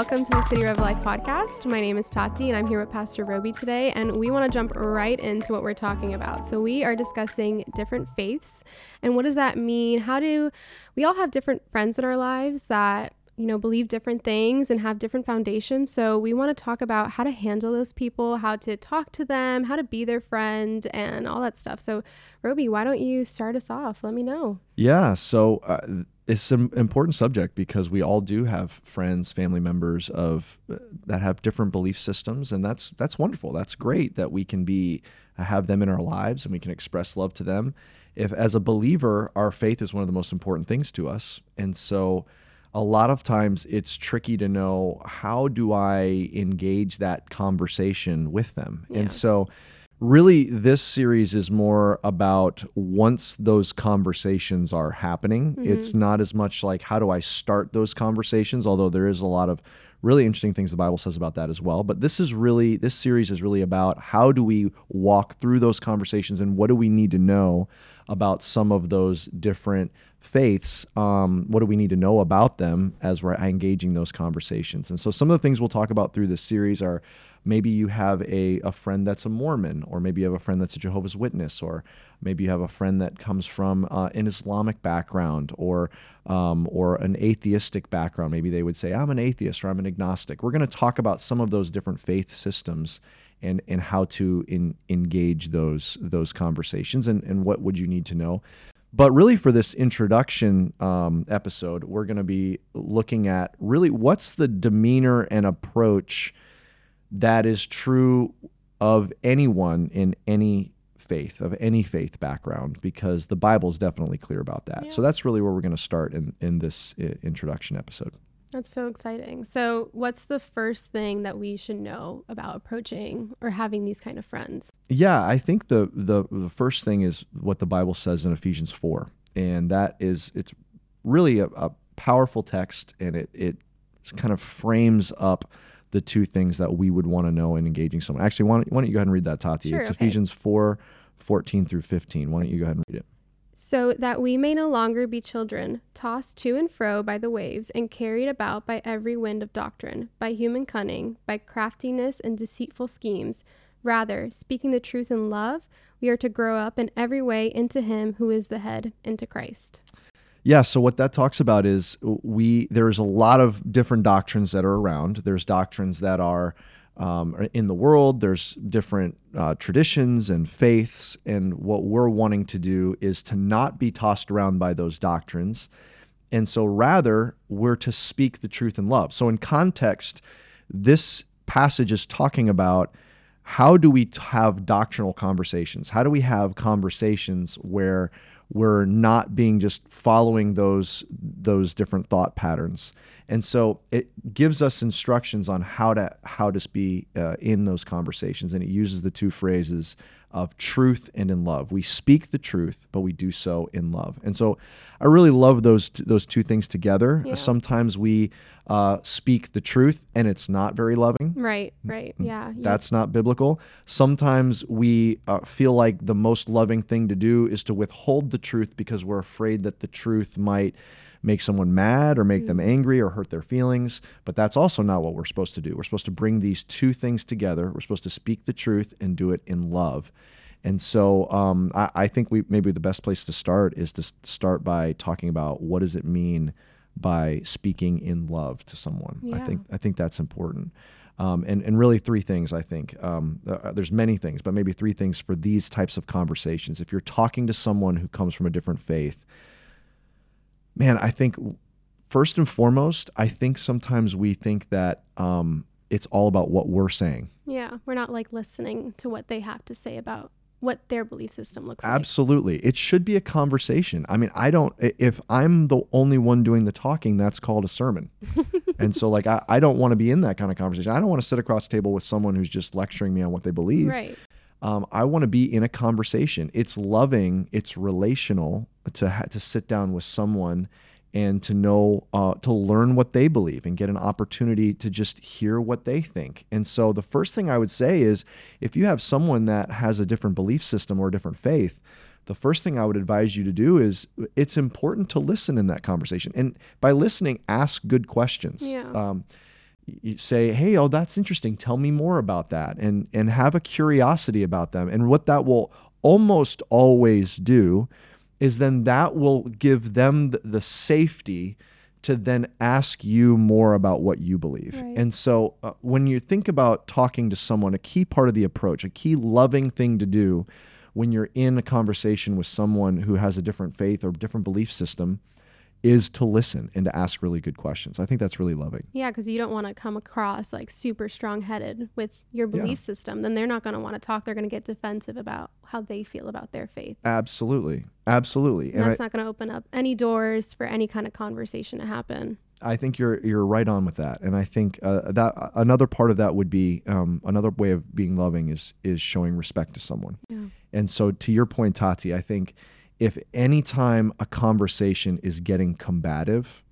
welcome to the City Rev Life podcast. My name is Tati, and I'm here with Pastor Roby today, and we want to jump right into what we're talking about. So, we are discussing different faiths, and what does that mean? How do we all have different friends in our lives that you know, believe different things and have different foundations. So we want to talk about how to handle those people, how to talk to them, how to be their friend, and all that stuff. So, Roby, why don't you start us off? Let me know. Yeah. So uh, it's an important subject because we all do have friends, family members of uh, that have different belief systems, and that's that's wonderful. That's great that we can be have them in our lives and we can express love to them. If as a believer, our faith is one of the most important things to us, and so a lot of times it's tricky to know how do I engage that conversation with them. Yeah. And so really this series is more about once those conversations are happening, mm-hmm. it's not as much like how do I start those conversations, although there is a lot of really interesting things the Bible says about that as well. But this is really this series is really about how do we walk through those conversations and what do we need to know about some of those different faiths, um, what do we need to know about them as we're engaging those conversations? And so, some of the things we'll talk about through this series are maybe you have a, a friend that's a Mormon, or maybe you have a friend that's a Jehovah's Witness, or maybe you have a friend that comes from uh, an Islamic background or um, or an atheistic background. Maybe they would say, I'm an atheist or I'm an agnostic. We're going to talk about some of those different faith systems and and how to in, engage those those conversations and, and what would you need to know but really, for this introduction um, episode, we're going to be looking at really what's the demeanor and approach that is true of anyone in any faith, of any faith background, because the Bible is definitely clear about that. Yeah. So that's really where we're going to start in, in this uh, introduction episode. That's so exciting. So, what's the first thing that we should know about approaching or having these kind of friends? Yeah, I think the the, the first thing is what the Bible says in Ephesians 4. And that is it's really a, a powerful text and it it kind of frames up the two things that we would want to know in engaging someone. Actually, why don't, why don't you go ahead and read that, Tati? Sure, it's okay. Ephesians 4 14 through 15. Why don't you go ahead and read it? so that we may no longer be children, tossed to and fro by the waves, and carried about by every wind of doctrine, by human cunning, by craftiness and deceitful schemes. Rather, speaking the truth in love, we are to grow up in every way into Him who is the head, into Christ. Yeah, so what that talks about is we there's a lot of different doctrines that are around. There's doctrines that are um, in the world. There's different uh, traditions and faiths, and what we're wanting to do is to not be tossed around by those doctrines, and so rather we're to speak the truth in love. So in context, this passage is talking about how do we have doctrinal conversations? How do we have conversations where we're not being just following those those different thought patterns? and so it gives us instructions on how to how to be uh, in those conversations and it uses the two phrases of truth and in love. We speak the truth but we do so in love. And so i really love those t- those two things together. Yeah. sometimes we uh, speak the truth and it's not very loving. Right right. Mm, yeah that's yeah. not biblical. Sometimes we uh, feel like the most loving thing to do is to withhold the truth because we're afraid that the truth might make someone mad or make mm. them angry or hurt their feelings. But that's also not what we're supposed to do. We're supposed to bring these two things together. We're supposed to speak the truth and do it in love. And so um, I, I, think we maybe the best place to start is to start by talking about what does it mean by speaking in love to someone. Yeah. I think I think that's important. Um, and, and really three things i think um, uh, there's many things but maybe three things for these types of conversations if you're talking to someone who comes from a different faith man, I think first and foremost, I think sometimes we think that um, it's all about what we're saying. Yeah, we're not like listening to what they have to say about what their belief system looks like. Absolutely. It should be a conversation. I mean, I don't, if I'm the only one doing the talking, that's called a sermon. and so, like, I, I don't want to be in that kind of conversation. I don't want to sit across the table with someone who's just lecturing me on what they believe. Right. Um, I want to be in a conversation. It's loving, it's relational to ha- to sit down with someone and to know uh, to learn what they believe and get an opportunity to just hear what they think. And so the first thing I would say is if you have someone that has a different belief system or a different faith, the first thing I would advise you to do is it's important to listen in that conversation. And by listening, ask good questions. Yeah. Um, you say, "Hey, oh, that's interesting. Tell me more about that," and and have a curiosity about them. And what that will almost always do is then that will give them the, the safety to then ask you more about what you believe. Right. And so uh, when you think about talking to someone, a key part of the approach, a key loving thing to do when you're in a conversation with someone who has a different faith or different belief system is to listen and to ask really good questions. I think that's really loving. Yeah, because you don't want to come across like super strong headed with your belief Yeah. system. Then they're not going to want to talk. They're going to get defensive about how they feel about their faith. Absolutely. Absolutely. And And I, that's not going to open up any doors for any kind of conversation to happen. I think you're you're right on with that, and I think uh, that another part of that would be um, another way of being loving is is showing respect to someone. Yeah. And so, to your point, Tati, I think if any time a conversation is getting combative,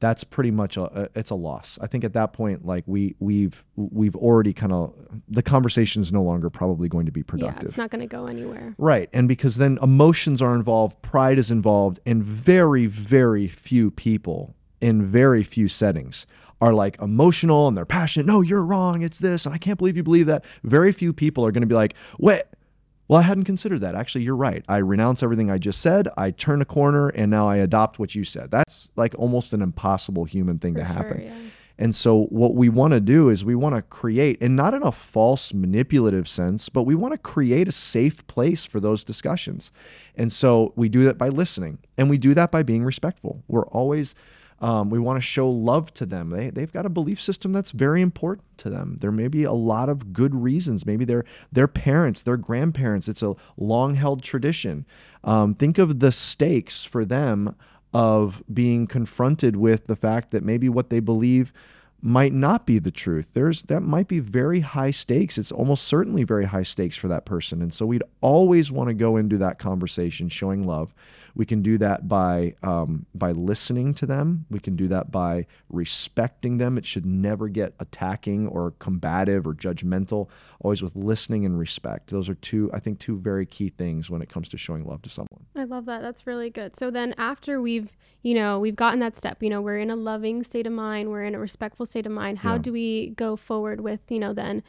that's pretty much a, it's a loss. I think at that point, like we we've we've already kind of the conversation is no longer probably going to be productive. Yeah, it's not going to go anywhere. Right. And because then emotions are involved, pride is involved, and very, very few people in very few settings are like emotional and they're passionate. No, you're wrong. It's this. And I can't believe you believe that. Very few people are going to be like, wait, well, I hadn't considered that. Actually, you're right. I renounce everything I just said. I turn a corner and now I adopt what you said. That's like almost an impossible human thing For to happen. sure, yeah. And so, what we want to do is we want to create, and not in a false, manipulative sense, but we want to create a safe place for those discussions. And so, we do that by listening, and we do that by being respectful. We're always, um, we want to show love to them. They, they've got a belief system that's very important to them. There may be a lot of good reasons. Maybe their their parents, their grandparents. It's a long held tradition. Um, think of the stakes for them of being confronted with the fact that maybe what they believe might not be the truth. There's that might be very high stakes. It's almost certainly very high stakes for that person. And so we'd always want to go into that conversation showing love. We can do that by um, by listening to them. We can do that by respecting them. It should never get attacking or combative or judgmental. Always with listening and respect. Those are two, I think, two very key things when it comes to showing love to someone. I love that. That's really good. So then after we've, you know, we've gotten that step, you know, we're in a loving state of mind, we're in a respectful state of mind. How Yeah. do we go forward with, you know, then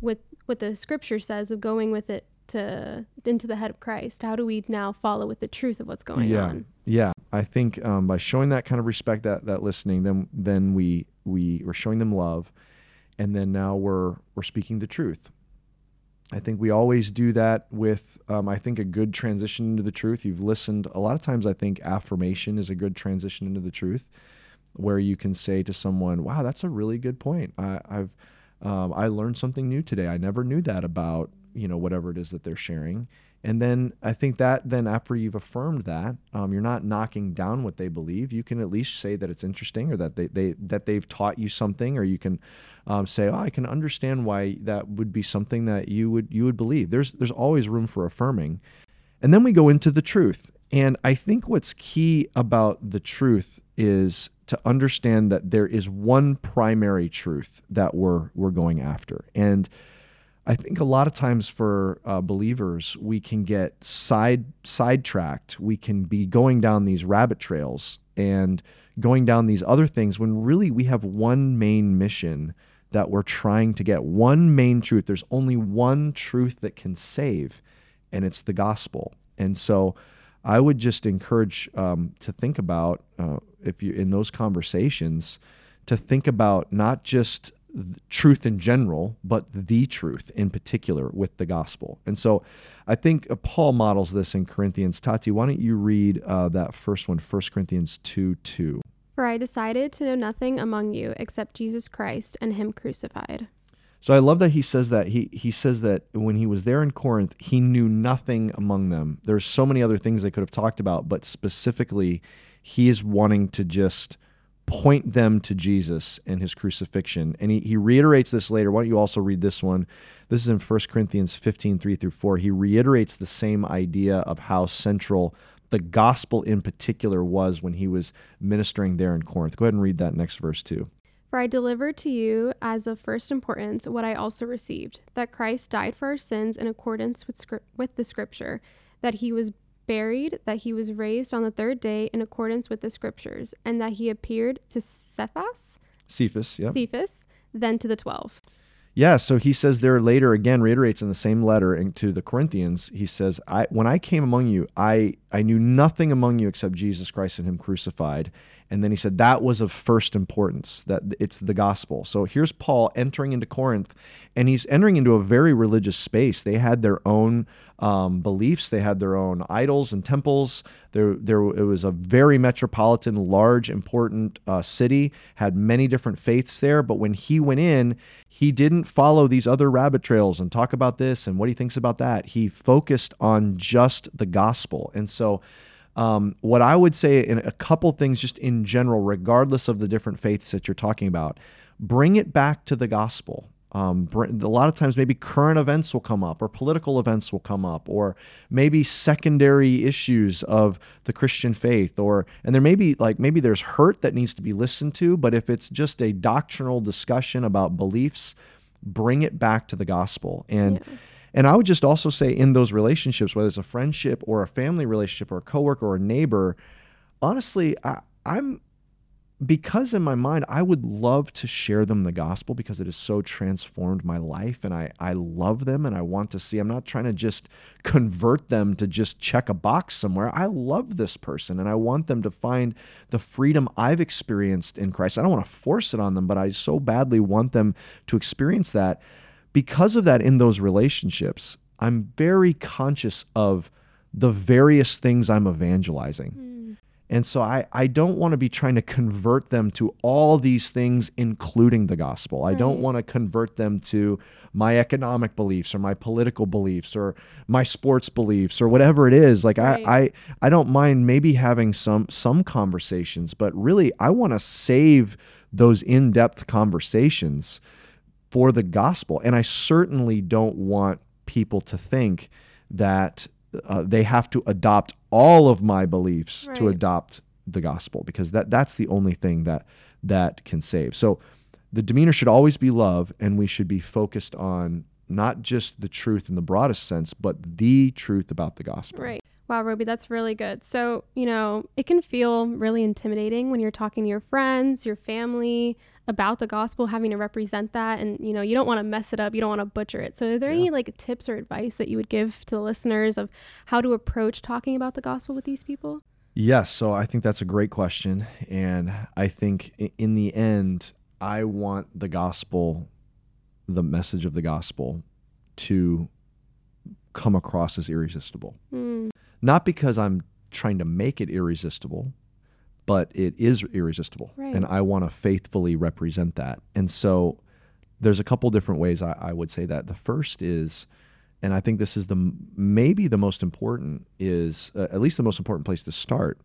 with what the scripture says of going with it to into the head of Christ? How do we now follow with the truth of what's going yeah. on? Yeah, I think um, by showing that kind of respect, that that listening, then then we we we're showing them love, and then now we're we're speaking the truth. I think we always do that with um, I think a good transition into the truth. You've listened a lot of times. I think affirmation is a good transition into the truth, where you can say to someone, "Wow, that's a really good point. I, I've um, I learned something new today. I never knew that about you know whatever it is that they're sharing." And then I think that then after you've affirmed that, um, you're not knocking down what they believe. You can at least say that it's interesting or that they, they that they've taught you something, or you can um, say, "Oh, I can understand why that would be something that you would you would believe." There's there's always room for affirming, and then we go into the truth. And I think what's key about the truth is to understand that there is one primary truth that we're we're going after, and I think a lot of times for uh, believers, we can get side sidetracked. We can be going down these rabbit trails and going down these other things when really we have one main mission that we're trying to get. One main truth. There's only one truth that can save, and it's the gospel. And so, I would just encourage um, to think about uh, if you in those conversations to think about not just truth in general, but the truth in particular with the gospel. And so I think uh, Paul models this in Corinthians. Tati, why don't you read uh, that first one, 1 Corinthians 2 2. For I decided to know nothing among you except Jesus Christ and him crucified. So I love that he says that. He he says that when he was there in Corinth, he knew nothing among them. There's so many other things they could have talked about, but specifically, he is wanting to just point them to Jesus and his crucifixion. And he, he reiterates this later. Why don't you also read this one? This is in 1 Corinthians 15, 3 through 4. He reiterates the same idea of how central the gospel in particular was when he was ministering there in Corinth. Go ahead and read that next verse too. For I delivered to you as of first importance what I also received that Christ died for our sins in accordance with, with the scripture, that he was buried, that he was raised on the third day in accordance with the scriptures, and that he appeared to Cephas, Cephas, yep. Cephas, than to the 12. Yeah, so he says there later again reiterates in the same letter to the Corinthians. He says, "I when I came among you, I I knew nothing among you except Jesus Christ and Him crucified." And then he said that was of first importance, that it's the gospel. So here's Paul entering into Corinth, and he's entering into a very religious space. They had their own um, beliefs, they had their own idols and temples. There, there, it was a very metropolitan, large, important uh, city, had many different faiths there. But when he went in, he didn't follow these other rabbit trails and talk about this and what he thinks about that. He focused on just the gospel. And so, um, what I would say in a couple things, just in general, regardless of the different faiths that you're talking about, bring it back to the gospel. Um, a lot of times, maybe current events will come up, or political events will come up, or maybe secondary issues of the Christian faith, or and there may be like maybe there's hurt that needs to be listened to, but if it's just a doctrinal discussion about beliefs, bring it back to the gospel and. Yeah and I would just also say in those relationships, whether it's a friendship or a family relationship or a coworker or a neighbor, honestly, I, I'm because in my mind I would love to share them the gospel because it has so transformed my life and I, I love them and I want to see I'm not trying to just convert them to just check a box somewhere. I love this person and I want them to find the freedom I've experienced in Christ. I don't want to force it on them, but I so badly want them to experience that because of that in those relationships, I'm very conscious of the various things I'm evangelizing. Mm. And so I, I don't want to be trying to convert them to all these things, including the gospel. Right. I don't want to convert them to my economic beliefs or my political beliefs or my sports beliefs or whatever it is. Like right. I, I I don't mind maybe having some some conversations, but really I want to save those in-depth conversations for the gospel. And I certainly don't want people to think that uh, they have to adopt all of my beliefs right. to adopt the gospel because that that's the only thing that that can save. So the demeanor should always be love and we should be focused on not just the truth in the broadest sense but the truth about the gospel. Right. Wow, Roby, that's really good. So, you know, it can feel really intimidating when you're talking to your friends, your family, about the gospel having to represent that and you know you don't want to mess it up you don't want to butcher it so are there yeah. any like tips or advice that you would give to the listeners of how to approach talking about the gospel with these people yes so i think that's a great question and i think in the end i want the gospel the message of the gospel to come across as irresistible mm. not because i'm trying to make it irresistible but it is irresistible. Right. And I want to faithfully represent that. And so there's a couple different ways I, I, would say that. The first is, and I think this is the maybe the most important is uh, at least the most important place to start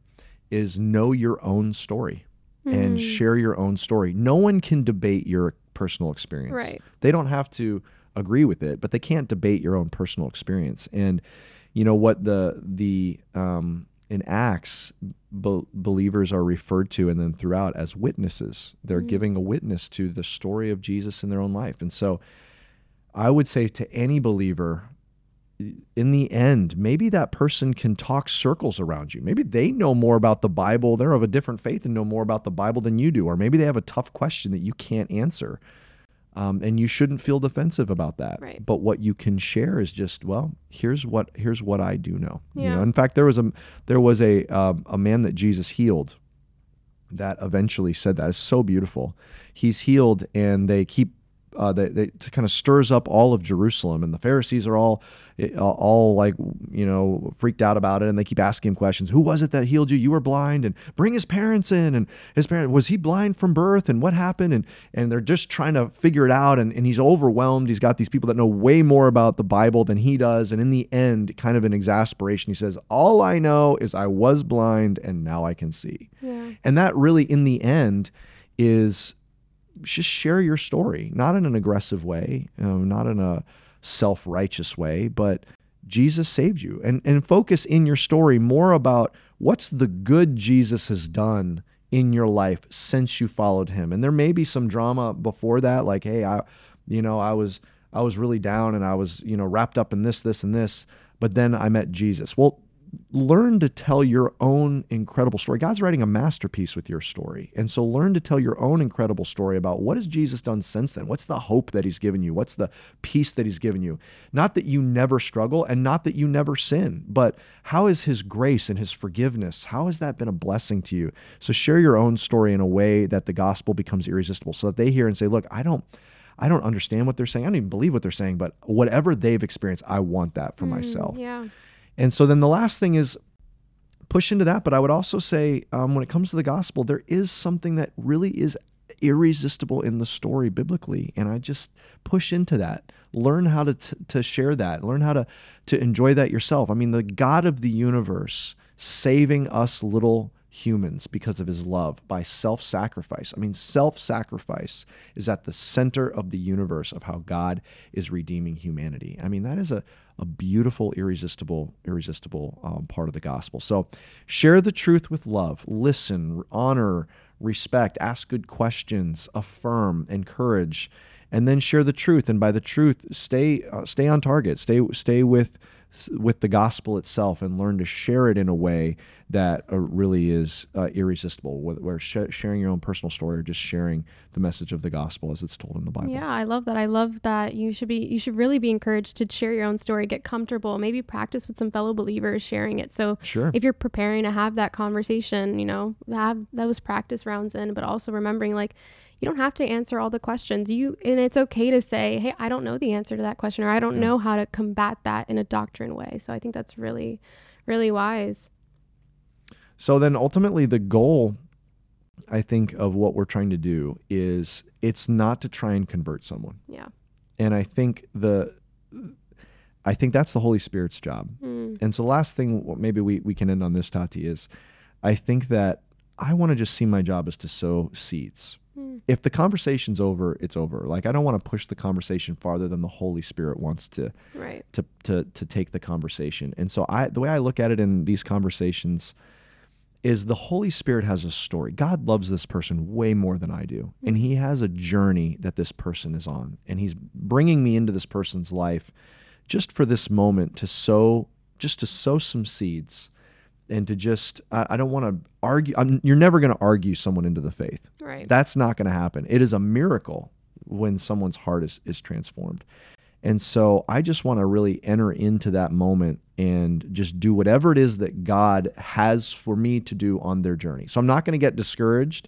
is know your own story mm. and share your own story. No one can debate your personal experience. Right. They don't have to agree with it, but they can't debate your own personal experience. And you know what the the um, in Acts, be- believers are referred to and then throughout as witnesses. They're mm-hmm. giving a witness to the story of Jesus in their own life. And so I would say to any believer, in the end, maybe that person can talk circles around you. Maybe they know more about the Bible. They're of a different faith and know more about the Bible than you do. Or maybe they have a tough question that you can't answer. Um, and you shouldn't feel defensive about that. Right. But what you can share is just, well, here's what here's what I do know. Yeah. You know, in fact, there was a there was a um, a man that Jesus healed that eventually said that. It's so beautiful. He's healed, and they keep uh, that, that kind of stirs up all of Jerusalem, and the Pharisees are all eh, all like you know freaked out about it, and they keep asking him questions. Who was it that healed you? You were blind, and bring his parents in, and his parent was he blind from birth, and what happened? And and they're just trying to figure it out, and, and he's overwhelmed. He's got these people that know way more about the Bible than he does, and in the end, kind of in exasperation, he says, "All I know is I was blind, and now I can see." Yeah. And that really, in the end, is just share your story, not in an aggressive way, um, not in a self righteous way, but Jesus saved you. And, and focus in your story more about what's the good Jesus has done in your life since you followed him. And there may be some drama before that, like, hey, I, you know, I was, I was really down and I was, you know, wrapped up in this, this, and this, but then I met Jesus. Well, learn to tell your own incredible story. God's writing a masterpiece with your story. And so learn to tell your own incredible story about what has Jesus done since then? What's the hope that he's given you? What's the peace that he's given you? Not that you never struggle and not that you never sin, but how is his grace and his forgiveness? How has that been a blessing to you? So share your own story in a way that the gospel becomes irresistible so that they hear and say, "Look, I don't I don't understand what they're saying. I don't even believe what they're saying, but whatever they've experienced, I want that for mm, myself." Yeah. And so then the last thing is push into that. But I would also say, um, when it comes to the gospel, there is something that really is irresistible in the story biblically. And I just push into that. Learn how to, t- to share that. Learn how to, to enjoy that yourself. I mean, the God of the universe saving us little humans because of his love by self sacrifice. I mean, self sacrifice is at the center of the universe of how God is redeeming humanity. I mean, that is a, a beautiful, irresistible, irresistible um, part of the gospel. So share the truth with love, listen, honor, respect, ask good questions, affirm, encourage. And then share the truth, and by the truth, stay uh, stay on target. Stay stay with with the gospel itself and learn to share it in a way that uh, really is uh, irresistible, where sh- sharing your own personal story or just sharing the message of the gospel as it's told in the Bible. Yeah, I love that. I love that you should be you should really be encouraged to share your own story, get comfortable, maybe practice with some fellow believers sharing it. So sure. if you're preparing to have that conversation, you know, have those practice rounds in, but also remembering like you don't have to answer all the questions. You and it's okay to say, "Hey, I don't know the answer to that question or I don't yeah. know how to combat that in a doctrine way." So I think that's really really wise. So then ultimately the goal I think of what we're trying to do is it's not to try and convert someone. Yeah. And I think the I think that's the Holy Spirit's job. Mm. And so last thing maybe we we can end on this Tati is I think that I want to just see my job as to sow seeds. Mm. If the conversation's over, it's over. Like I don't want to push the conversation farther than the Holy Spirit wants to right. to to to take the conversation. And so I the way I look at it in these conversations is the Holy Spirit has a story. God loves this person way more than I do. Mm. And he has a journey that this person is on. And he's bringing me into this person's life just for this moment to sow just to sow some seeds and to just I, I don't want to argue. I'm, you're never going to argue someone into the faith. Right. That's not going to happen. It is a miracle when someone's heart is is transformed. And so I just want to really enter into that moment and just do whatever it is that God has for me to do on their journey. So I'm not going to get discouraged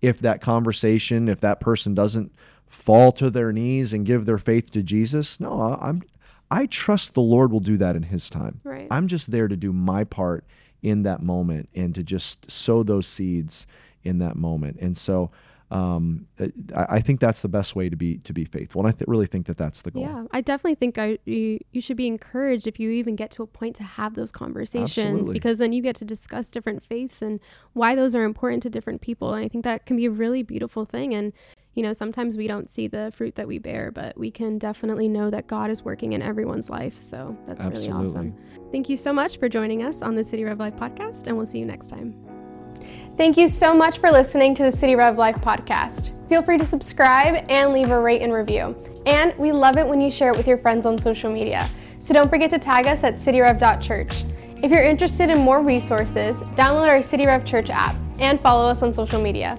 if that conversation, if that person doesn't fall to their knees and give their faith to Jesus. No, I'm I trust the Lord will do that in his time. Right. I'm just there to do my part in that moment and to just sow those seeds in that moment. And so um, I, I, think that's the best way to be to be faithful, and I th- really think that that's the goal. Yeah, I definitely think I, you you should be encouraged if you even get to a point to have those conversations Absolutely. because then you get to discuss different faiths and why those are important to different people. And I think that can be a really beautiful thing. And you know, sometimes we don't see the fruit that we bear, but we can definitely know that God is working in everyone's life. So that's Absolutely. really awesome. Thank you so much for joining us on the City Rev Life podcast, and we'll see you next time. Thank you so much for listening to the City Rev Life podcast. Feel free to subscribe and leave a rate and review. And we love it when you share it with your friends on social media. So don't forget to tag us at cityrev.church. If you're interested in more resources, download our City Rev Church app and follow us on social media.